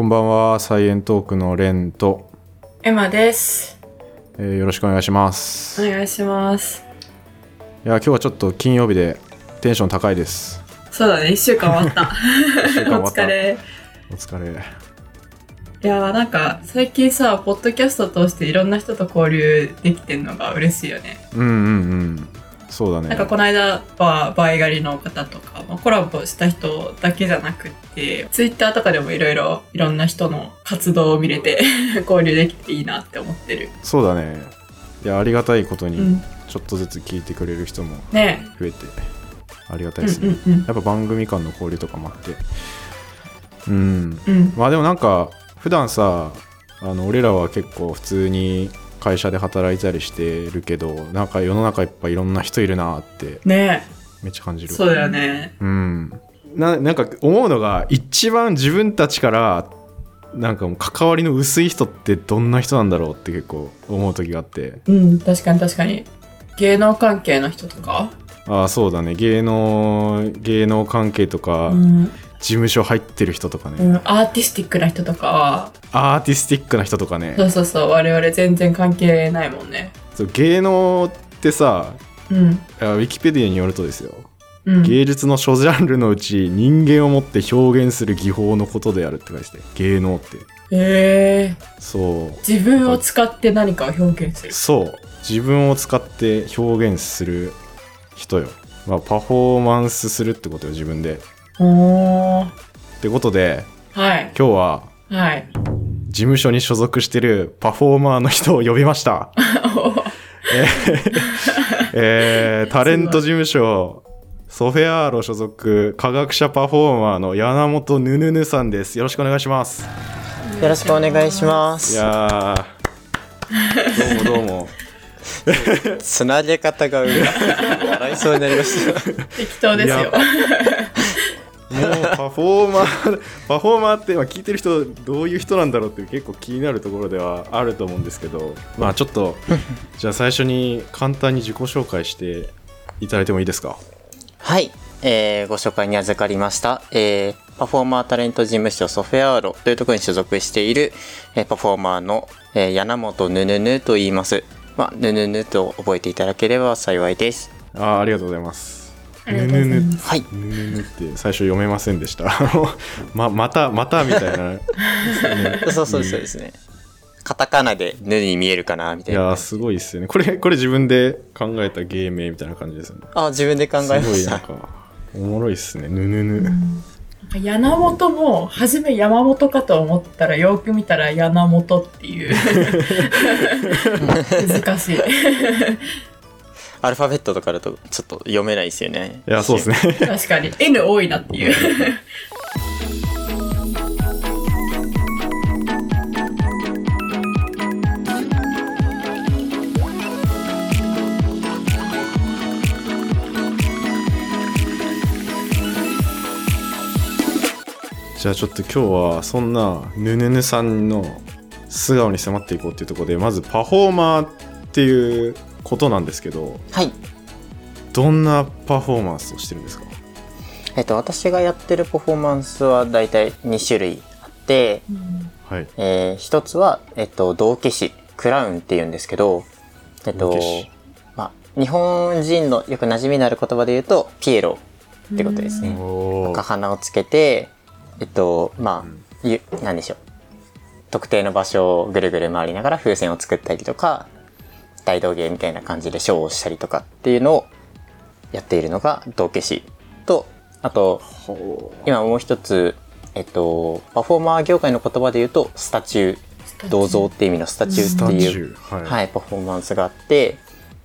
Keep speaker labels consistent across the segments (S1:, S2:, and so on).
S1: こんばんは、サイエントークのレンと、
S2: エマです。
S1: えーよろしくお願いします。い
S2: お願いします。
S1: や、今日はちょっと金曜日でテンション高いです。
S2: そうだね、一週間終わった。
S1: 一週間終
S2: お
S1: わった
S2: 疲れ。
S1: お疲れ。
S2: いやーなんか最近さ、ポッドキャスト通していろんな人と交流できてんのが嬉しいよね。
S1: うんうんうん。そうだね。
S2: なんかこの間はバイ狩りの方とか、まあ、コラボした人だけじゃなくって、ツイッターとかでもいろいろいろんな人の活動を見れて 交流できていいなって思ってる。
S1: そうだね。いや、ありがたいことに、
S2: うん。
S1: ちょっとずつ聞いてくれる人も
S2: ね
S1: 増えて、ありがた
S2: え。
S1: いですね。
S2: うんうん
S1: やっぱ番組間の交流とかもあって。うん。
S2: うん。うん。
S1: まあでもなんか、普段さ、あの俺らは結構普通に会社で働いたりしてるけどなんか世の中いっぱいいろんな人いるなって
S2: ね
S1: めっちゃ感じる
S2: え。そうだよね。
S1: うん、ななんか思うのが一番自分たちからなんかもう関わりの薄い人ってどんな人なんだろうって結構思う時があって
S2: うん、確かに確かに。芸能関係の人とか、
S1: ああそうだね芸能芸能関係とか、
S2: うん
S1: 事務所入ってる人とかね、
S2: うん、アーティスティックな人とかは、
S1: アーティスティックな人とかね。
S2: そうそうそう、我々全然関係ないもんね。
S1: そう芸能ってさ
S2: うん。
S1: ウィキペディアによるとですよ。
S2: うん。
S1: 芸術の諸ジャンルのうち人間をもって表現する技法のことであるって書いてて芸能って。
S2: え。ー、
S1: そう。
S2: 自分を使って何かを表現する。
S1: そう。自分を使って表現する人よ、まあ、パフォーマンスするってことよ自分で
S2: おー。
S1: ってことで
S2: はい。
S1: 今日は
S2: はい。
S1: 事務所に所属してるパフォーマーの人を呼びました えーえータレント事務所ソフェアーロ所属科学者パフォーマーの柳本ぬぬぬさんですよろしくお願いします
S3: よろしくお願いします。
S1: いやーどうもどうも
S3: つなげ方が笑いそうになりました。
S2: 適当ですよ。
S1: もうパフォーマー パフォーマーってまあ聞いてる人どういう人なんだろうって結構気になるところではあると思うんですけどまあちょっとじゃあ最初に簡単に自己紹介していただいてもいいですか？
S3: はい、えーご紹介に預かりました。えーパフォーマータレント事務所ソフェアーロというところに所属している、えーパフォーマーの、えー柳本ぬぬぬと言います。まあ、ぬぬぬと覚えていただければ幸いです。
S1: あーありがとうございます
S2: ありがとうござい
S1: ぬぬぬ
S2: ます。
S3: はい。
S1: ぬぬぬって最初読めませんでしたあの ままたまたみたいな、ね
S3: そうそうそうですね。カタカナでぬに見えるかなみたいな。
S1: いやーすごいっすよねこれこれ自分で考えた芸名みたいな感じですよね
S3: あ、自分で考えますした。
S1: ごいなんかおもろいっすねぬぬぬ、
S2: なんか柳本も初め山本かと思ったらよく見たら柳本っていう 難しい
S3: アルファベットとかだとちょっと読めないですよね。
S1: いやそうですね。
S2: 確かに。N 多いなっていう。
S1: じゃあちょっと今日はそんなぬぬぬさんの素顔に迫っていこうっていうところでまずパフォーマーっていうことなんですけど
S3: はい。
S1: どんなパフォーマンスをしてるんですか？
S3: えっと、私がやってるパフォーマンスは大体2種類あって、
S1: はい。
S3: えー一つは、えっと、道化師、クラウンって言うんですけど、えっとまあ、日本人のよく馴染みのある言葉で言うと、ピエロってことですね。
S1: お
S3: 赤鼻をつけて、えっと、まあ、ゆなんでしょう。特定の場所をぐるぐる回りながら風船を作ったりとか、大道芸みたいな感じでショーをしたりとかっていうのをやっているのが道化師と、あと、今もう一つ、えっと、パフォーマー業界の言葉で言うと、スタチュー、銅像っていう意味のスタチューっていう、
S1: はい、
S3: はい、パフォーマンスがあって、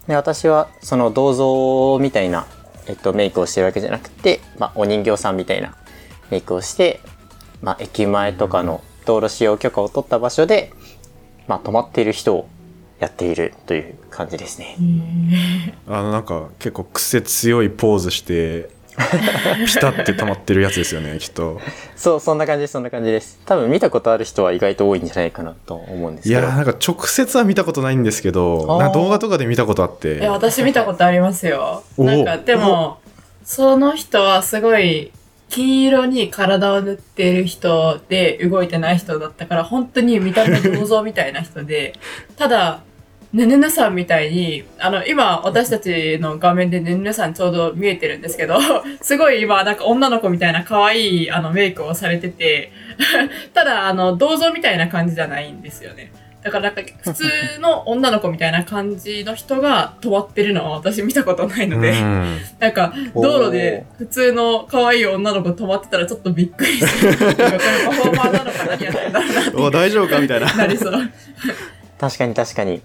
S3: で、私はその銅像みたいな、えっと、メイクをしてるわけじゃなくて、まあ、お人形さんみたいなメイクをして、まあ、駅前とかの道路使用許可を取った場所で、まあ、止まっている人をやっているという感じですね。
S1: あのなんか結構癖強いポーズしてピタって溜まってるやつですよねきっと
S3: そう、そんな感じです、そんな感じです。多分見たことある人は意外と多いんじゃないかなと思うんですけど。
S1: いやーなんか直接は見たことないんですけど動画とかで見たことあって
S2: いや私見たことありますよ
S1: お
S2: なんかでもその人はすごい金色に体を塗ってる人で動いてない人だったから、本当に見た目銅像みたいな人で、ただ、ねぬぬさんみたいに、あの、今、私たちの画面でねぬぬさんちょうど見えてるんですけど、すごい今、なんか女の子みたいな可愛い、あの、メイクをされてて、ただ、あの、銅像みたいな感じじゃないんですよね。だからなんか、普通の 女の子みたいな感じの人が止まってるのは私見たことないので、
S1: うん
S2: なんか、道路で普通の可愛い女の子止まってたらちょっとびっくりして、なんかこれパフォーマーなのか何やってんだろうなって
S1: お大丈夫かみたいな。
S2: なりそう。
S3: 確かに確かに。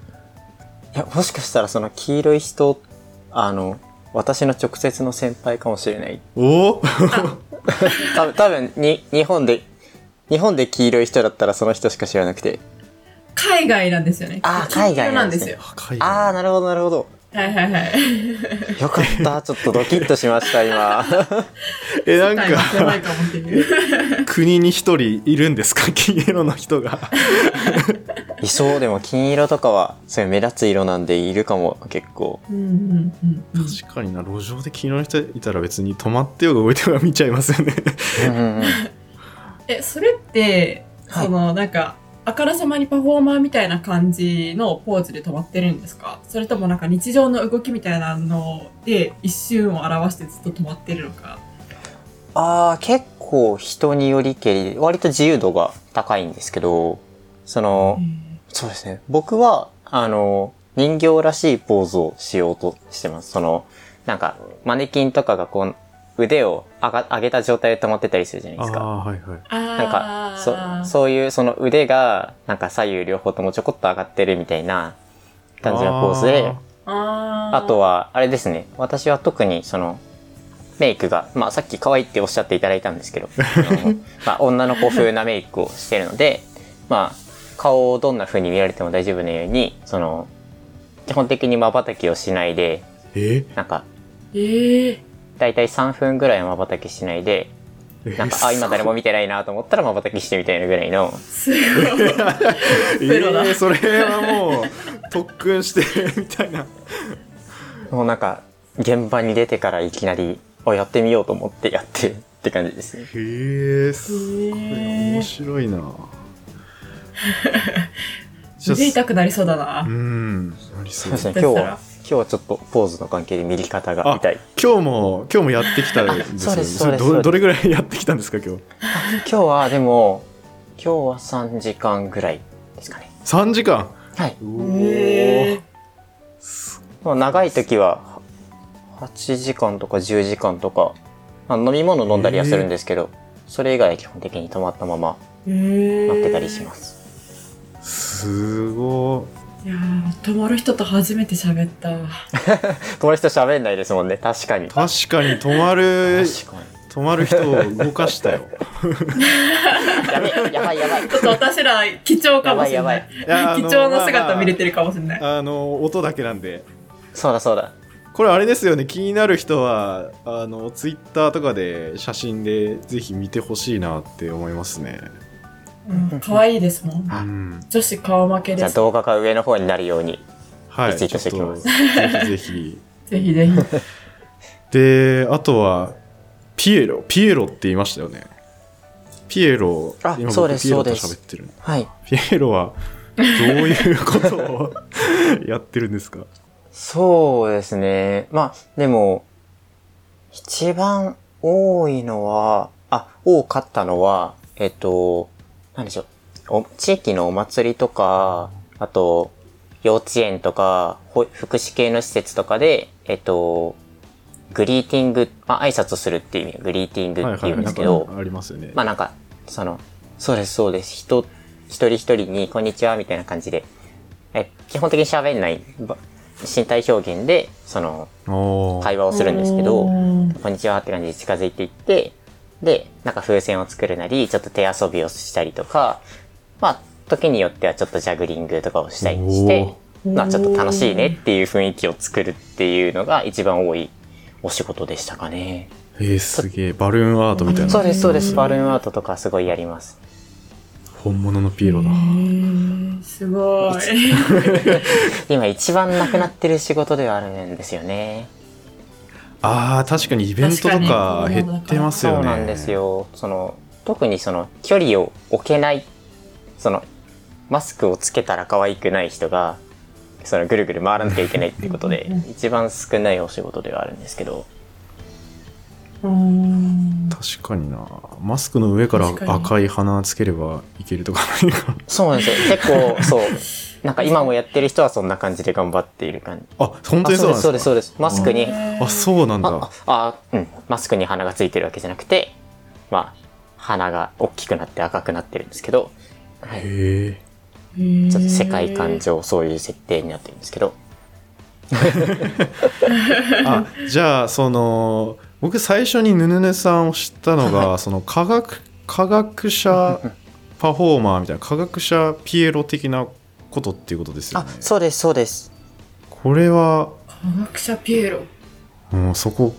S3: いや、もしかしたらその黄色い人、あの、私の直接の先輩かもしれない。
S1: おお
S3: 多分多分に、日本で、日本で黄色い人だったらその人しか知らなくて。
S2: 海外なんですよね。
S3: あー海外なんですね
S2: よ。
S3: ああ、なるほどなるほど。
S2: はいはいはい。
S3: よかった。ちょっとドキッとしました、今。
S1: え、なんか。国に一人いるんですか？金色の人が。
S3: いそう、でも金色とかは、そういう目立つ色なんでいるかも、結構。
S2: うんうんうんうん。
S1: 確かにな、路上で金色の人いたら別に止まってようが動いてようが見ちゃいますよね。
S3: うんうんうん。
S2: え、それって、
S3: はい
S2: その、なんか、あからさまにパフォーマーみたいな感じのポーズで止まってるんですか？それともなんか日常の動きみたいなので一瞬を表してずっと止まってるのか？
S3: ああ、結構人によりけりで、割と自由度が高いんですけど、その、そうですね。僕は、あの、人形らしいポーズをしようとしてます。その、なんか、マネキンとかがこう、腕を上が上げた状態で止まってたりするじゃないですか。
S1: ああ、はいはい。
S3: なんか、そ、そういうその腕が、なんか左右両方ともちょこっと上がってるみたいな感じのポーズで、
S2: あー
S3: あとは、あれですね。私は特にその、メイクが、まあさっき可愛いっておっしゃっていただいたんですけど、まあ女の子風なメイクをしてるので、まあ顔をどんな風に見られても大丈夫なように、その、基本的に瞬きをしないで、
S1: え？
S3: なんか、
S2: えー、
S3: だいたい3分ぐらいは瞬きしないで、
S1: え
S3: なんか、あ、今誰も見てないなと思ったら瞬きしてみたいなぐらいの、
S2: すごい。
S1: えー、それはもう特訓してるみたいな。
S3: もうなんか、現場に出てからいきなり、あ、やってみようと思ってやってるって感じですね。
S1: へえ、すごい面白いな。
S2: 腕痛くなりそうだな
S1: う。ん、なりそう
S3: ですね、今日は、今日はちょっとポーズの関係で見り方が痛い。
S1: 今日も今日もやってきたんですよ
S3: そうですそう
S1: れ
S3: ですそうです
S1: どどれぐらいやってきたんですか今日？
S3: 今日はでも、今日は3時間ぐらいですかね。
S1: 3時間？
S3: はい。
S2: へ
S3: もう長い時は、8時間とか10時間とか、まあ、飲み物飲んだりはするんですけど、それ以外は基本的に止まったまま
S2: え。
S3: 待ってたりします。
S1: すご
S2: いやー、泊まる人と初めて喋った。
S3: 友達と喋んないですもんね、確かに。
S1: い確かに止まる
S3: 確か
S1: 止まる人を動かしたよ
S3: に。やべえ、やばいやばい。
S2: ちょっと私ら貴重かもしれない。貴重な姿見れてるかもしれない。
S1: あの音だけなんで
S3: そうだそうだ。
S1: これあれですよね気になる人はあのツイッターとかで写真でぜひ見てほしいなって思いますね
S2: うん可愛いですもん。
S1: うん
S2: 女子顔負け
S3: じゃあ
S2: です。
S3: 動画が上の方になるように。
S1: はい
S3: ツイートしておきます
S1: ちょっとぜひぜひ
S2: ぜひぜひ。
S1: であとはピエロピエロって言いましたよねピエロ
S3: あ
S1: 今
S3: そうです
S1: 僕ピエロと
S3: そうです
S1: 喋ってる
S3: はい。
S1: ピエロはどういうことをやってるんですか？
S3: そうですね。まあ、でも、一番多いのは、あ、多かったのは、えっと、なんでしょう。お地域のお祭りとか、あと、幼稚園とか、ほ福祉系の施設とかで、えっと、グリーティング、まあ、挨拶するっていう意味でグリーティングっていうんですけど、
S1: なんかありますよね、
S3: まあなんか、その、そうです、そうです。人、一人一人に、こんにちは、みたいな感じで、え、基本的に喋んない、ば身体表現で、その、会話をするんですけど、
S2: うん。
S3: こんにちはって感じで近づいていって、で、なんか風船を作るなり、ちょっと手遊びをしたりとか、まあ、時によってはちょっとジャグリングとかをしたりして、まあちょっと楽しいねっていう雰囲気を作るっていうのが一番多いお仕事でしたかね。
S1: えー、すげえバルーンアートみたいな
S3: そうです、そうです。バルーンアートとかすごいやります。
S1: 本物のピエロだ
S2: すごい。
S3: 今一番なくなってる仕事ではあるんですよね。
S1: ああ確かにイベントとか減ってますよね。
S3: そうなんですよ。その特にその距離を置けないそのマスクをつけたら可愛くない人がそのぐるぐる回らなきゃいけないってことで一番少ないお仕事ではあるんですけど。
S2: うーん。
S1: 確かにな。マスクの上から赤い鼻つければいけるとかないか。
S3: そうなんですよ。結構そうなんか今もやってる人はそんな感じで頑張っている感じ。
S1: あ本当にそうなん
S3: そう
S1: で
S3: すすそうです。マスクに。
S1: あそうなん
S3: あ
S1: だ
S3: あうん。マスクに鼻がついてるわけじゃなくてまあ鼻が大きくなって赤くなってるんですけど、はい、
S1: へえ。
S3: ちょっと世界観上そういう設定になってるんですけど。
S1: あじゃあその僕最初にヌヌヌさんを知ったのが、
S3: は
S1: その科学科学者パフォーマーみたいな科学者ピエロ的なことっていうことですよ
S3: あ
S1: ね
S3: そうですそうです。
S1: これは
S2: 科学者ピエロ。
S1: もうそこ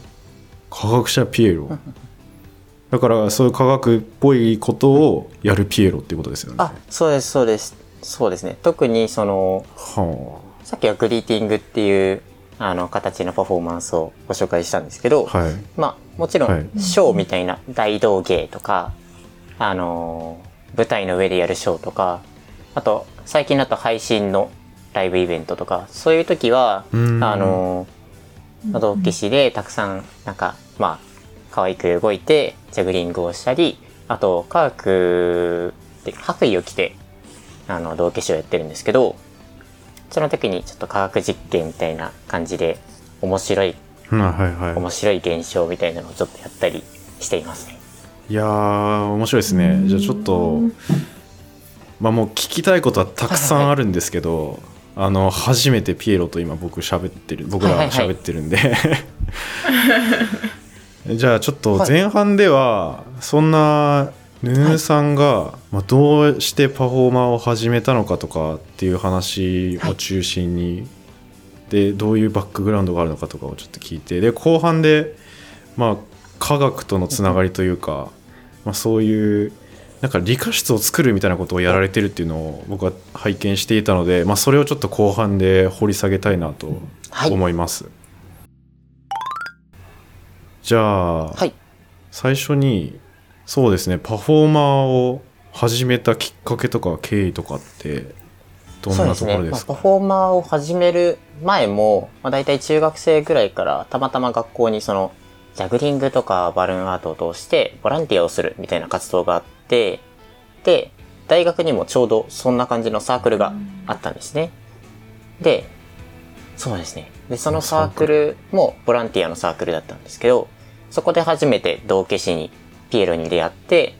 S1: 科学者ピエロ。だからそういう科学っぽいことをやるピエロっていうことですよね。
S3: あそうですそうです。そうですね。特にその
S1: は
S3: さっきはグリーティングっていうあの形のパフォーマンスをご紹介したんですけど、
S1: あはい。
S3: まあもちろ
S1: はい。
S3: んショーみたいな大道芸とか、あのー舞台の上でやるショーとかあと最近だと配信のライブイベントとかそういう時はあ
S1: うん。
S3: のー道化師でたくさんなんかまあ可愛く動いてジャグリングをしたりあと科学で白衣を着てあの道化師をやってるんですけどその時にちょっと科学実験みたいな感じで面白い
S1: うんはいはい。
S3: 面白い現象みたいなのをちょっとやったりしていますね。
S1: いやー面白いですね。じゃあちょっとまあもう聞きたいことはたくさんあるんですけど、あの初めてピエロと今僕喋ってる僕ら
S3: はいはいはい。
S1: 喋ってるんで、じゃあちょっと前半ではそんなヌヌさんが、まあ、どうしてパフォーマーを始めたのかとかっていう話を中心に、でどういうバックグラウンドがあるのかとかをちょっと聞いてで後半でまあ科学とのつながりというか、まあ、そういうなんか理科室を作るみたいなことをやられてるっていうのを僕は拝見していたので、まあ、それをちょっと後半で掘り下げたいなと
S3: はい。
S1: 思います。じゃあ、
S3: はい。
S1: 最初にそうですねパフォーマーを始めたきっかけとか経緯とかってどんな
S3: そうですね。まあ、
S1: ところですか
S3: パフォーマーを始める前も、まあ、大体中学生ぐらいからたまたま学校にその、ジャグリングとかバルーンアートを通してボランティアをするみたいな活動があって、で、大学にもちょうどそんな感じのサークルがあったんですね。で、そうですね。で、そのサークルもボランティアのサークルだったんですけど、そこで初めて道化師に、ピエロに出会って、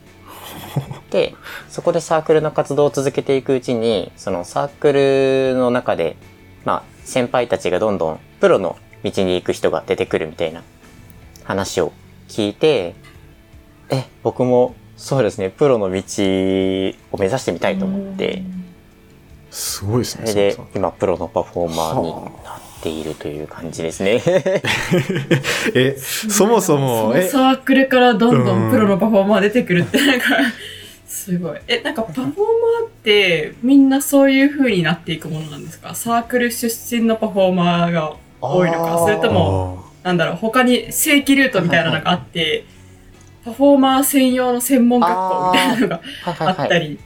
S3: で、そこでサークルの活動を続けていくうちに、そのサークルの中で、まあ、先輩たちがどんどんプロの道に行く人が出てくるみたいな話を聞いて、え、僕もそうですね、プロの道を目指してみたいと思って、
S1: すごいですね
S3: それで今プロのパフォーマーになっているという感じですね。
S1: えそもそも
S2: そサークルからどんど
S1: うん
S2: んプロのパフォーマー出てくるってなんかすごい。えなんかパフォーマーってみんなそういう風になっていくものなんですか？サークル出身のパフォーマーが多いのか？それともなんだろう他に正規ルートみたいなのがあってパフォーマー専用の専門学校みたいなのが
S3: はい
S2: あ。ったり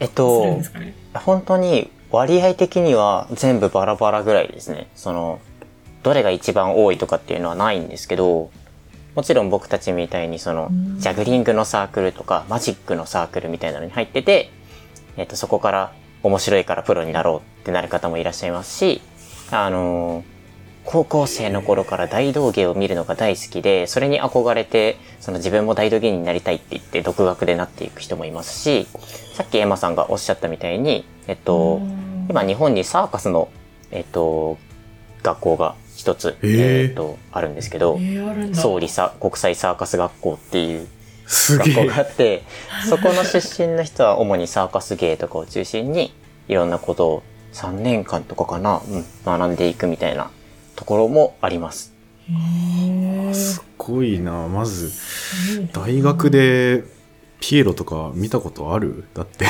S3: えっ
S2: するん
S3: と
S2: で、すかね、
S3: 本当に割合的には全部バラバラぐらいですね。その、どれが一番多いとかっていうのはないんですけど、もちろん僕たちみたいにその
S2: うん、
S3: ジャグリングのサークルとか、マジックのサークルみたいなのに入ってて、えっと、そこから面白いからプロになろうってなる方もいらっしゃいますし、あのー高校生の頃から大道芸を見るのが大好きで、それに憧れて、その自分も大道芸人になりたいって言って独学でなっていく人もいますし、さっきエマさんがおっしゃったみたいに、えっと、今日本にサーカスの、えっと、学校が一つ、
S1: へー。
S3: えっと、あるんですけど
S2: え、ー、
S3: 総理さ国際サーカス学校っていう学校があって、そこの出身の人は主にサーカス芸とかを中心に、いろんなことを3年間とかかな、うん、学んでいくみたいなところもあります。
S1: すごいな。まず大学でピエロとか見たことある？だって。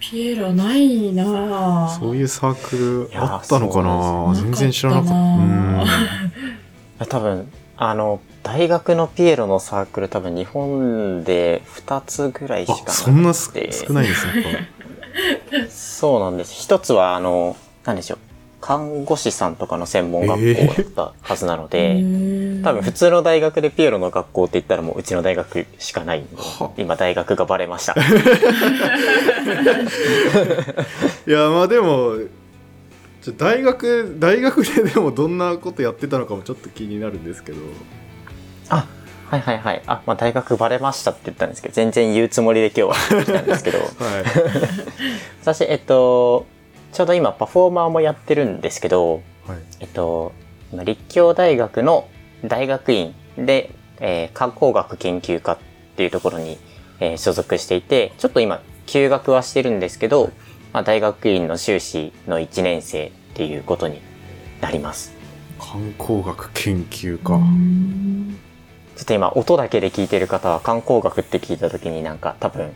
S2: ピエロないな。ぁ
S1: そういうサークルあったのかな？全然知らなかった。
S3: 多分、あの、大学のピエロのサークル多分日本で2つぐらいしかなくて。
S1: あそんなす少ないですね
S3: そうなんです。一つは、あの、なんでしょう。看護師さんとかの専門学校だったはずなので、多分普通の大学でピエロの学校って言ったらもううちの大学しかないんで
S1: は
S3: 今大学がバレました。
S1: ぱ いやまあでも大学大学ででもどんなことやってたのかもちょっと気になるんですけど。
S3: あ、はいはいはい。あ、まあ大学バレましたって言ったんですけど、全然言うつもりで今日は来たんですけど、
S1: はい。
S3: 私、えっと、ちょうど今パフォーマーもやってるんですけど、
S1: はい。
S3: えっと、今立教大学の大学院で、えー観光学研究科っていうところに、えー所属していて、ちょっと今休学はしてるんですけど、まあ、大学院の修士の1年生っていうことになります。
S1: 観光学研究家
S3: ちょっと今音だけで聞いてる方は観光学って聞いた時になんか多分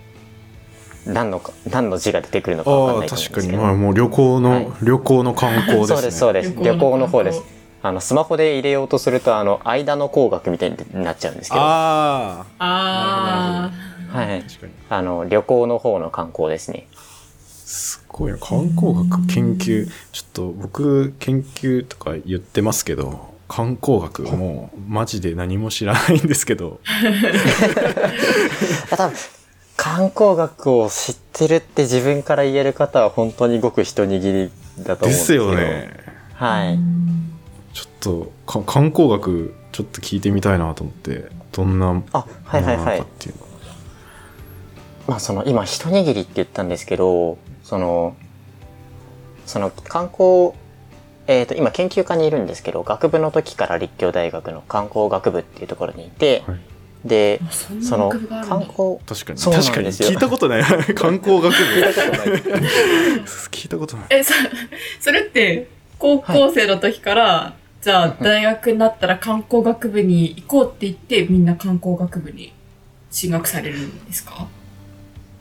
S3: 何のか何の字が出てくるのかわかん
S1: ああ
S3: ないと思うん
S1: 確か
S3: ですけど。
S1: に。まあもう旅行の、
S3: はい。
S1: 旅行の観光ですね。
S3: そうですそうです。旅行の方です。あのスマホで入れようとするとあの間の工学みたいになっちゃうんですけど、は
S1: あ
S2: あ
S3: い。
S1: あ確かに。
S3: あの旅行の方の観光ですね。
S1: すごいな。観光学研究ちょっと僕研究とか言ってますけど観光学もうマジで何も知らないんですけど。
S3: 多分観光学を知ってるって自分から言える方は本当にごく一握りだと思うん
S1: で
S3: ですすけど。
S1: よ。ね
S3: はい。
S1: ちょっとか観光学ちょっと聞いてみたいなと思ってどんなも
S3: あ、はいはいはい
S1: っ。ていうの
S3: まあその今一握りって言ったんですけど、その、その観光、えっ、と今研究科にいるんですけど、学部の時から立教大学の観光学部っていうところにいて、
S1: はい
S3: で、
S2: そんな
S3: その
S2: 学部があるんだ。
S3: 観光、
S1: 確かに。確かに。聞いたことない。観光学部。
S3: 聞いたことない。
S1: 聞いたことない。
S2: え、そ、それって、高校生の時から、じゃあ大学になったら観光学部に行こうって言って、みんな観光学部に進学されるんですか？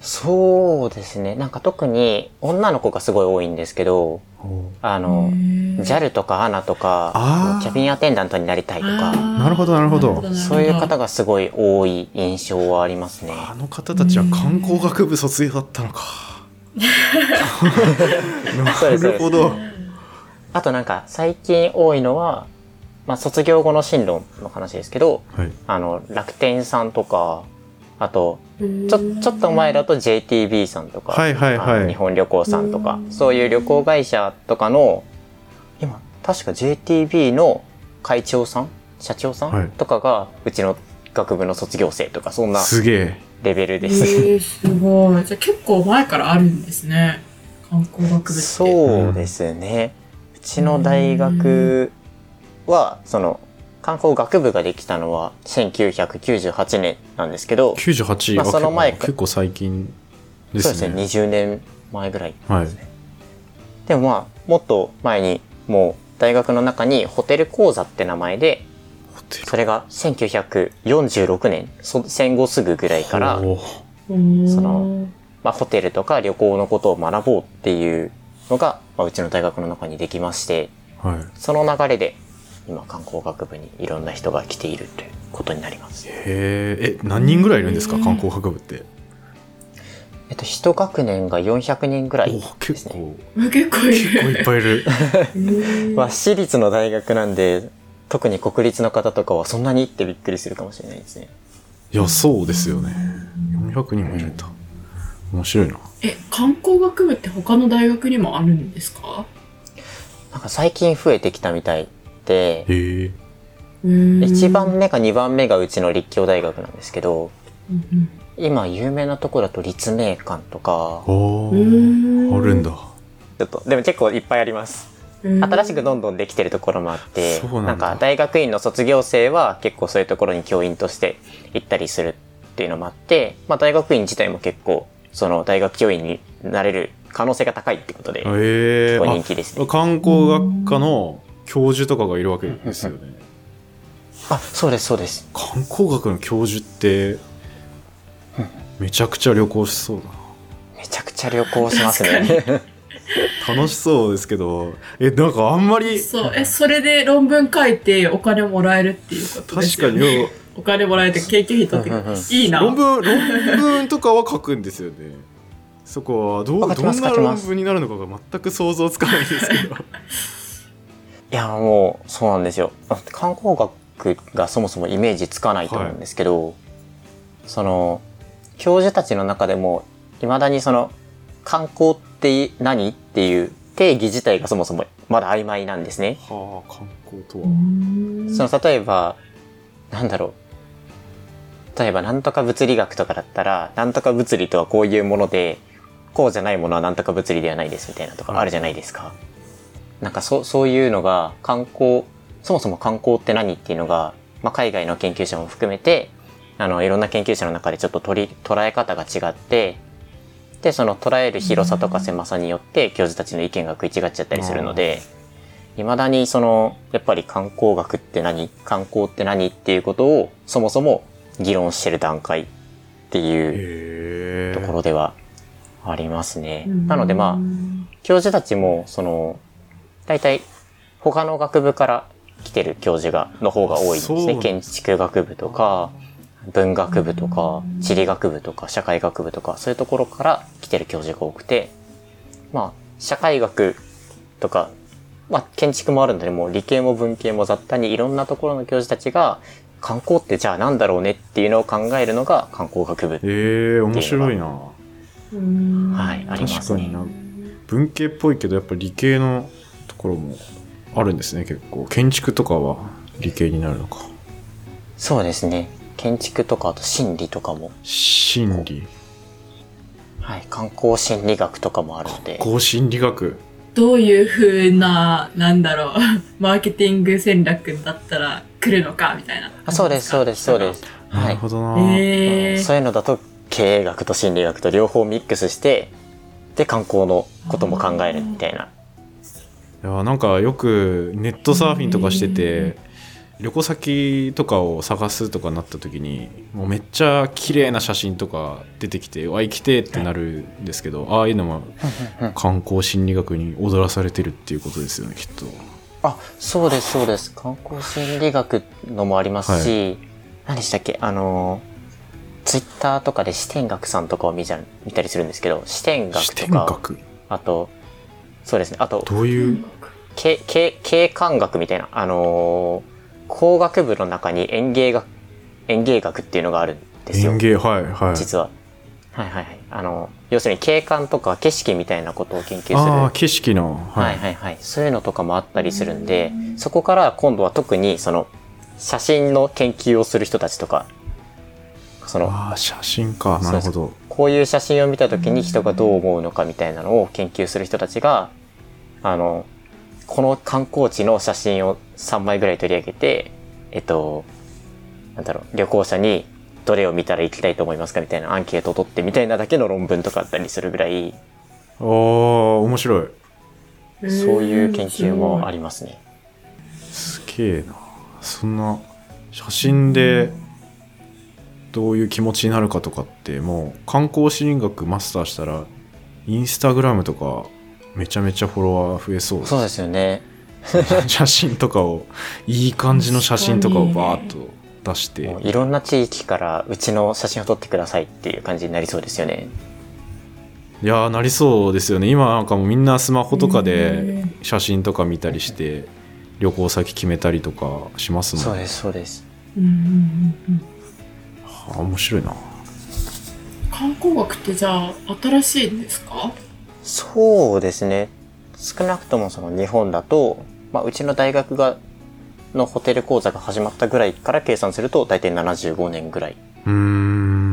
S3: そうですね。なんか特に女の子がすごい多いんですけど、あの、JAL とか ANA とかキャビンアテンダントになりたいとか、
S1: なるほどなるほど。
S3: そういう方がすごい多い印象はありますね。
S1: あの方たちは観光学部卒業だったのか。なるほど。
S3: あとなんか最近多いのは、まあ卒業後の進路の話ですけど、
S1: はい。
S3: あの、楽天さんとか、あと、
S2: ちょ
S3: ちょ、っと前だと JTB さんとか、
S1: はいはいはい
S3: 日本旅行さんとか
S2: う、ん
S3: そういう旅行会社とかの、今、確か JTB の会長さん社長さん、
S1: はい
S3: とかが、うちの学部の卒業生とか、そんな
S1: すげえ
S3: レベルで
S2: え
S3: す。
S2: ー、すごい。じゃあ結構前からあるんですね。観光学部って。
S3: そうですね。うちの大学は、その、観光学部ができたのは1998年なんですけど、
S1: 98、
S3: まあその前か
S1: 結構最近で
S3: そうですすね、
S1: ね
S3: 20年前ぐらい。
S1: はい。
S3: でもまあ、もっと前に、もう大学の中にホテル講座って名前で、それが1946年、そ戦後すぐぐらいから、そのまあ、ホテルとか旅行のことを学ぼうっていうのが、まあ、うちの大学の中にできまして、
S1: はい。
S3: その流れで、今観光学部にいろんな人が来ているということになります。
S1: へええ何人ぐらいいるんですか？観光学部って。
S3: えっと、一学年が400人ぐらい
S1: お
S3: ですね。
S1: 結構。
S2: 結構い
S1: 結構いっぱいいる。
S2: る。
S3: まあ、私立の大学なんで、特に国立の方とかはそんなにってびっくりするかもしれないですね。
S1: いやそうですよね。400人もいるんだ面白いな。
S2: え、観光学部って他の大学にもあるんですか？
S3: なんか最近増えてきたみたいで、
S1: へえ。
S3: 1番目か2番目がうちの立教大学なんですけど、
S2: うん
S3: 今有名なところだと立命館とか、
S1: あるんだ。
S3: ちょっと、でも結構いっぱいあります。新しくどんどんできてるところもあって、
S1: なんだ。
S3: か大学院の卒業生は結構そういうところに教員として行ったりするっていうのもあって、まあ大学院自体も結構その大学教員になれる可能性が高いってことで、結構人気ですね。
S1: 観光学科の教授とかがいるわけですよね
S3: あ、そうです、そうです。
S1: 観光学の教授ってめちゃくちゃ旅行しそうだな
S3: めちゃくちゃ旅行しますね。
S1: 楽しそうですけどえなんかあんまり
S2: そう、え、それで論文書いてお金もらえるっていうことですよね。
S1: 確かによ
S2: お金もらえて研究費取って。いいな。
S1: 論文論文とかは書くんですよねそこはどどんな論文になるのかが全く想像つかないんですけど
S3: いや、もう、そうなんですよ。あ観光学がそもそもイメージつかないと思うんですけど、その、教授たちの中でも、未だにその、観光って何っていう定義自体がそもそもまだ曖昧なんですね。
S1: はあ観光と
S2: う
S1: は
S2: ん
S3: その、例えば、なんだろう。例えば、なんとか物理学とかだったら、なんとか物理とはこういうもので、こうじゃないものはなんとか物理ではないですみたいなとかあるじゃないですか。なんかそ、そういうのが観光、そもそも観光って何っていうのが、まあ、海外の研究者も含めて、あの、いろんな研究者の中でちょっと取り、捉え方が違って、で、その捉える広さとか狭さによって教授たちの意見が食い違っちゃったりするので、未だにその、やっぱり観光学って何？観光って何っていうことをそもそも議論してる段階っていうところではありますね。なのでまあ、教授たちも、その、大体、他の学部から来てる教授が、の方が多いんですね。建築学部とか、文学部とか、地理学部とか、社会学部とか、そういうところから来てる教授が多くて、まあ、社会学とか、まあ、建築もあるので、もう理系も文系も雑多にいろんなところの教授たちが、観光ってじゃあなんだろうねっていうのを考えるのが観光学部。
S1: ええ面白いな
S2: うん
S3: はいありますね
S1: 確かにな文系っぽいけどやっぱ理系のところもあるんですね結構建築とかは理系になるのか
S3: そうですね。建築とか、あと心理とかも、
S1: 心理
S3: はい、観光心理学とかもあるので、
S1: 高心理学
S2: どういう風な、なんだろう、マーケティング戦略だったら来るのかみたいな。
S3: あそうです、そうです、そうです。
S1: な
S3: はい。
S1: るほどな、
S2: えー、
S3: そういうのだと、経営学と心理学と両方ミックスして、で、観光のことも考えるみたいな。
S1: いやなんかよくネットサーフィンとかして
S2: う
S1: て旅行先とかを探すとかなった時にもうめっちゃ綺麗な写真とか出てきて「わ生きて!」ってなるんですけどああいうのも観光心理学に踊らされてるっていうことですよねきっと。
S3: あ、そうです、そうです。観光心理学のもありますし、何でしたっけ？あの、ツイッターとかで視点学さんとかを見ちゃ見たりするんですけど、視点学
S1: 視
S3: とか、
S1: 点学？
S3: あと、そうですね、あと、
S1: どういう
S3: 景景景観学みたいな、あのー工学部の中に園芸学、園芸学っていうのがあるんですよ
S1: 園。芸はいはい
S3: 実は。はいはいはい。あの、要するに景観とか景色みたいなことを研究する。
S1: ああ景色の
S3: は
S1: はいい
S3: はいはい。そういうのとかもあったりするんで、そこから今度は特にその、写真の研究をする人たちとか、その、
S1: ああ写真かなるほど
S3: こういう写真を見た時に人がどう思うのかみたいなのを研究する人たちが、あの、この観光地の写真を3枚ぐらい取り上げて、えっと、なんだろう、旅行者にどれを見たら行きたいと思いますかみたいなアンケートを取ってみたいなだけの論文とかあったりするぐらい、
S1: ああ面白い
S3: そういう研究もあ
S2: り
S3: りますね。
S1: すげえなそんな写真でどういう気持ちになるかとかってもう観光心理学マスターしたらインスタグラムとかめちゃめちゃフォロワー増えそう
S3: そうですよね。
S1: 写真とかをいい感じの写真とかをバーッと出して。
S3: いろんな地域からうちの写真を撮ってくださいっていう感じになりそうですよね。
S1: いやーなりそうですよね。今なんかもうみんなスマホとかで写真とか見たりして旅行先決めたりとかしますもん
S3: そうです、そうです。
S2: うんうんうんうん。
S1: あ面白いな。
S2: 観光学ってじゃあ新しいんですか？
S3: そうですね。少なくともその日本だと、まあ、うちの大学が、のホテル講座が始まったぐらいから計算すると、大体75年ぐらい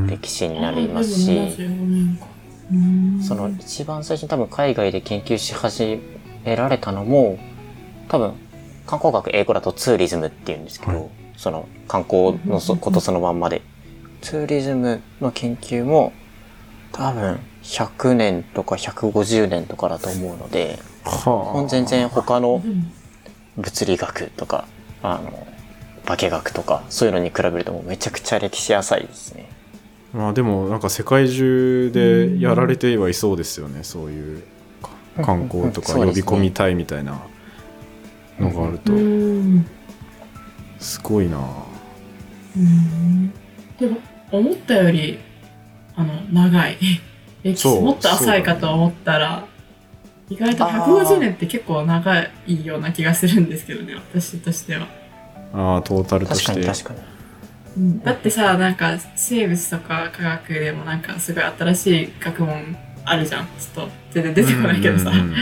S3: 歴史になります
S2: あ
S3: し、
S2: でも75年。かうん。
S3: その一番最初に多分海外で研究し始められたのも、多分観光学英語だとツーリズムっていうんですけど、
S1: はい。
S3: その観光のそことそのまんまで。ツーリズムの研究も多分100年とか150年とかだと思うので、
S1: はあ。
S3: 全然他の
S2: うん
S3: 物理学とか、あの、化学とか、そういうのに比べるともうめちゃくちゃ歴史浅いですね。
S1: まあでもなんか世界中でやられてはいそうですよね、そういう観光とか
S3: うんうんうん。
S1: 呼び込みたいみたいなのがあると。
S2: うん。
S1: すごいな。
S2: うん。でも思ったよりあの長い歴史もっと浅いかと思ったら、意外と150年って結構長いような気がするんですけどね私としては、
S1: あートータルと
S3: 確
S1: して。
S3: かに確かに。
S2: だってさなんか生物とか科学でもなんかすごい新しい学問あるじゃん。ちょっと全然出てこないけどさ。
S1: うんうん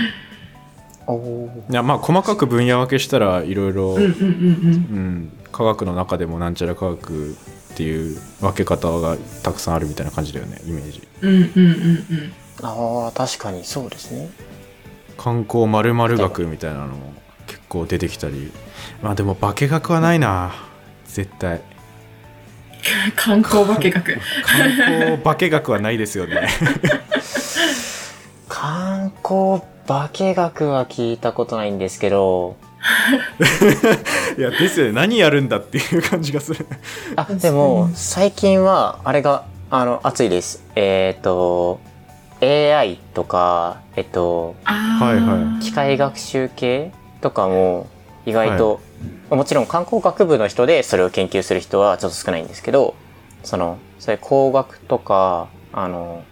S1: いやまあ細かく分野分けしたらいろいろ
S2: うんうんうん。
S1: うん科学の中でもなんちゃら科学っていう分け方がたくさんあるみたいな感じだよねイメージ。
S2: うんうんうんうん。うん
S3: ああ、確かにそうですね。
S1: 観光〇〇学みたいなのも結構出てきたり。まあでも化学はないな絶対。
S2: 観光化学。
S1: 観光化学はないですよね。
S3: 観光化学は聞いたことないんですけど、
S1: いやですよね。何やるんだっていう感じがする。
S3: あ、でも、最近は、あれが、あの、熱いです。えっ、と、AI とか、えっと、
S2: あー。
S1: はいはい。
S3: 機械学習系とかも、意外と、もちろん観光学部の人でそれを研究する人はちょっと少ないんですけど、その、そういう工学とか、あの、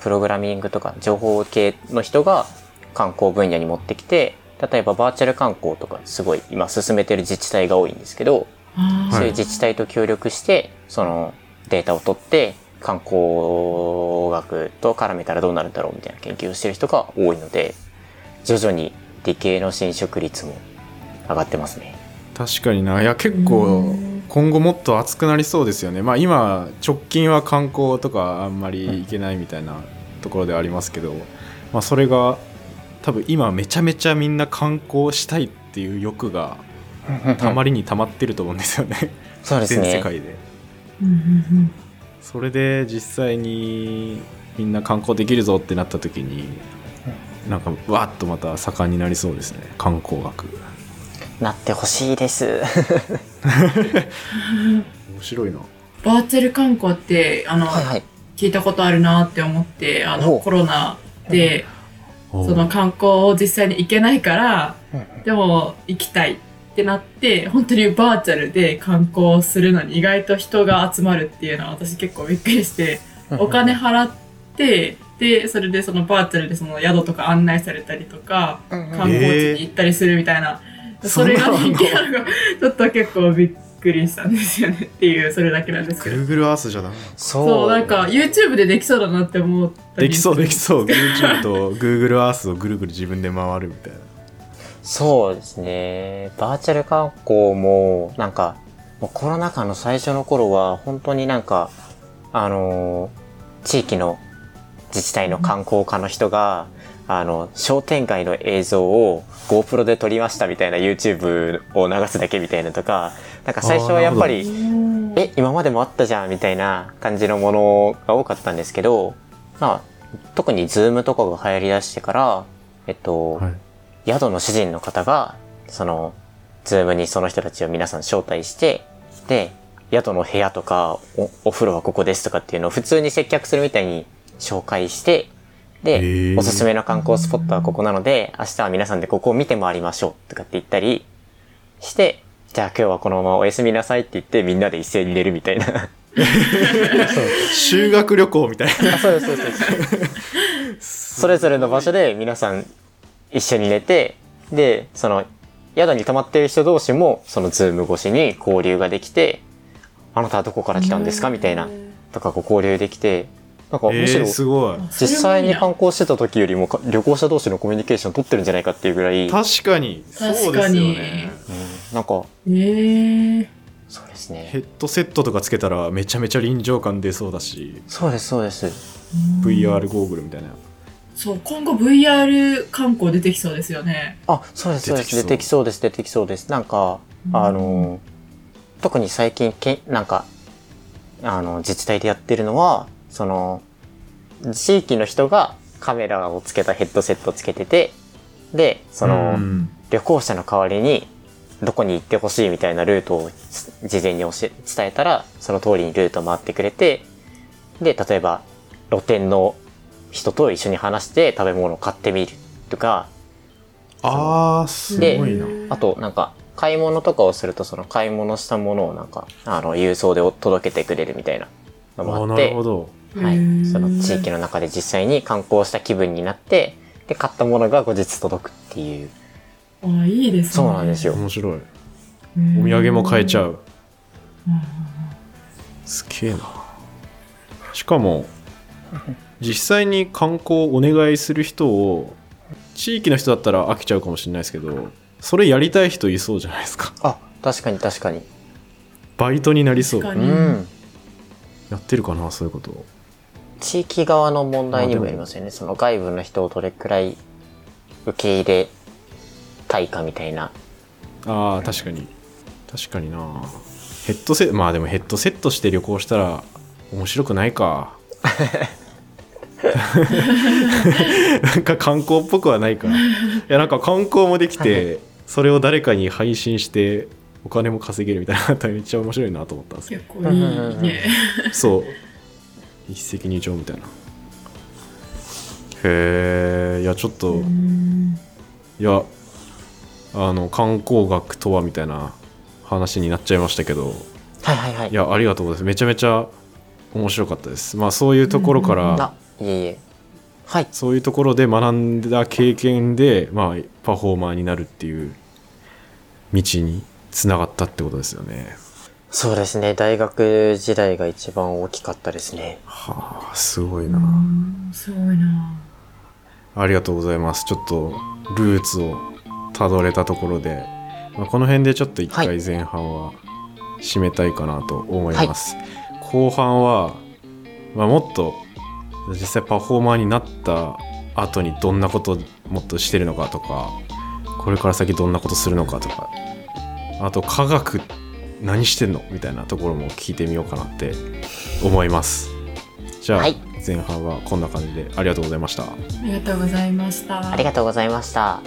S3: プログラミングとか情報系の人が観光分野に持ってきて、例えばバーチャル観光とかすごい今進めてる自治体が多いんですけど、そういう自治体と協力して、そのデータを取って、観光学と絡めたらどうなるんだろうみたいな研究をしてる人が多いので、徐々に理系の進職率も上がってますね。
S1: 確かにな。いや結構今後もっと熱くなりそうですよね。まあ今直近は観光とかあんまり行けないみたいなところではありますけど、まあ、それが多分今めちゃめちゃみんな観光したいっていう欲がたまりにたまってると思うんですよね。
S3: そうですね。
S1: 全世界で。それで実際にみんな観光できるぞってなった時になんかわっとまた盛んになりそうですね。観光学。
S3: なってほしいです。
S1: 面白いな。
S2: バーチャル観光ってあの、
S3: はいはい。
S2: 聞いたことあるなって思ってあ
S3: お
S2: のコロナで
S1: お
S2: その観光を実際に行けないからでも行きたいってなって本当にバーチャルで観光するのに意外と人が集まるっていうのは私結構びっくりしてお金払ってでそれでそのバーチャルでその宿とか案内されたりとか観光地に行ったりするみたいな、それが人気なのが ちょっと結構びっくりしたんですよねっていうそれだけなんですけど。
S1: Google Earth じゃダメ
S3: そう。
S2: そうなんか YouTube でできそうだなって思ったり
S1: できそうできそう。YouTube と Google Earth をぐるぐる自分で回るみたいな。
S3: そうですね。バーチャル観光も、なんか、もうコロナ禍の最初の頃は、本当になんか、あのー地域の自治体の観光課の人が、あの、商店街の映像を GoPro で撮りましたみたいな YouTube を流すだけみたいなとか、なんか最初はやっぱり、え、今までもあったじゃんみたいな感じのものが多かったんですけど、まあ、特にズームとかが流行り出してから、えっと、
S1: はい。
S3: 宿の主人の方が、その、ズームにその人たちを皆さん招待して、で、宿の部屋とか、おお風呂はここですとかっていうのを普通に接客するみたいに紹介して、
S1: へ
S3: で、
S1: ー
S3: おすすめの観光スポットはここなので、明日は皆さんでここを見て回りましょうとかって言ったりして、じゃあ今日はこのままおやすみなさいって言ってみんなで一斉に寝るみたいな。
S1: 修学旅行みたいな
S3: あそうですそうですそれぞれの場所で皆さん一緒に寝てでその宿に泊まってる人同士もそのズーム越しに交流ができて「あなたはどこから来たんですか?」みたいなとかこう交流できてなんかむしろ
S1: えー、すごい。
S3: 実際に観光してた時よりもか旅行者同士のコミュニケーション取ってるんじゃないかっていうぐらい、うん、
S1: 確かに。そうですよ
S2: 確かに
S1: ね
S3: なんか
S2: えー、
S3: そうですね。
S1: ヘッドセットとかつけたらめちゃめちゃ臨場感出そうだし。
S3: そうですそうです。
S1: VR ゴーグルみたいな。
S2: そう今後 VR 観光出てきそうですよね。
S3: あ、そうです、そうです。出
S1: 出てき
S3: そうです、出てきそうです。なんか、あの、特に最近けん、なんか、あの、自治体でやってるのは、その、地域の人がカメラをつけたヘッドセットつけてて、で、その、
S1: うん。
S3: 旅行者の代わりに、どこに行ってほしいみたいなルートを事前に教え伝えたら、その通りにルート回ってくれて、で、例えば、露店の人と一緒に話して食べ物を買ってみるとか
S1: あーすごいな。
S3: あとなんか買い物とかをするとその買い物したものをなんかあの郵送で届けてくれるみたいなのも
S1: あ
S3: って
S1: るほど
S3: はい。その地域の中で実際に観光した気分になってで買ったものが後日届くっていう。
S2: あいいですね。
S3: そうなんですよ。
S1: 面白い。
S2: お
S1: お土産も買えちゃう。すげえな。しかも実際に観光お願いする人を地域の人だったら飽きちゃうかもしれないですけどそれやりたい人いそうじゃないですか。
S3: あ確かに確かに。
S1: バイトになりそう。
S3: うん。
S1: やってるかなそういうこと
S3: 地域側の問題にもよりますよね。その外部の人をどれくらい受け入れたいかみたいな。
S1: ああ確かに。確かにな。ヘッドセットまあでもヘッドセットして旅行したら面白くないか。なんか観光っぽくはないか。いやなんか観光もできてそれを誰かに配信してお金も稼げるみたいなめっちゃ面白いなと思ったんですけ
S2: 結構いいね。
S1: どそう一石二鳥みたいな。へえいやちょっと、
S2: うん。
S1: いやあの観光学とはみたいな話になっちゃいましたけど。
S3: はいはいはい。
S1: いやありがとうございます。めちゃめちゃ面白かったです。まあそういうところから、
S3: あいえいえ。はい。
S1: そういうところで学んだ経験で、まあ、パフォーマーになるっていう道につながったってことですよね
S3: そうですね。大学時代が一番大きかったですね。
S1: はあすごいな、
S2: うんすごいな。
S1: ありがとうございます。ちょっとルーツをたどれたところで、まあ、この辺でちょっと一
S3: は
S1: 回前半は締めたいかなと思います、後半は、まあ、もっと実際パフォーマーになった後にどんなこともっとしてるのかとかこれから先どんなことするのかとかあと科学何してんの？みたいなところも聞いてみようかなって思います。じゃあ、
S3: はい。
S1: 前半はこんな感じでありがとうございました。
S2: ありがとうございました。
S3: ありがとうございました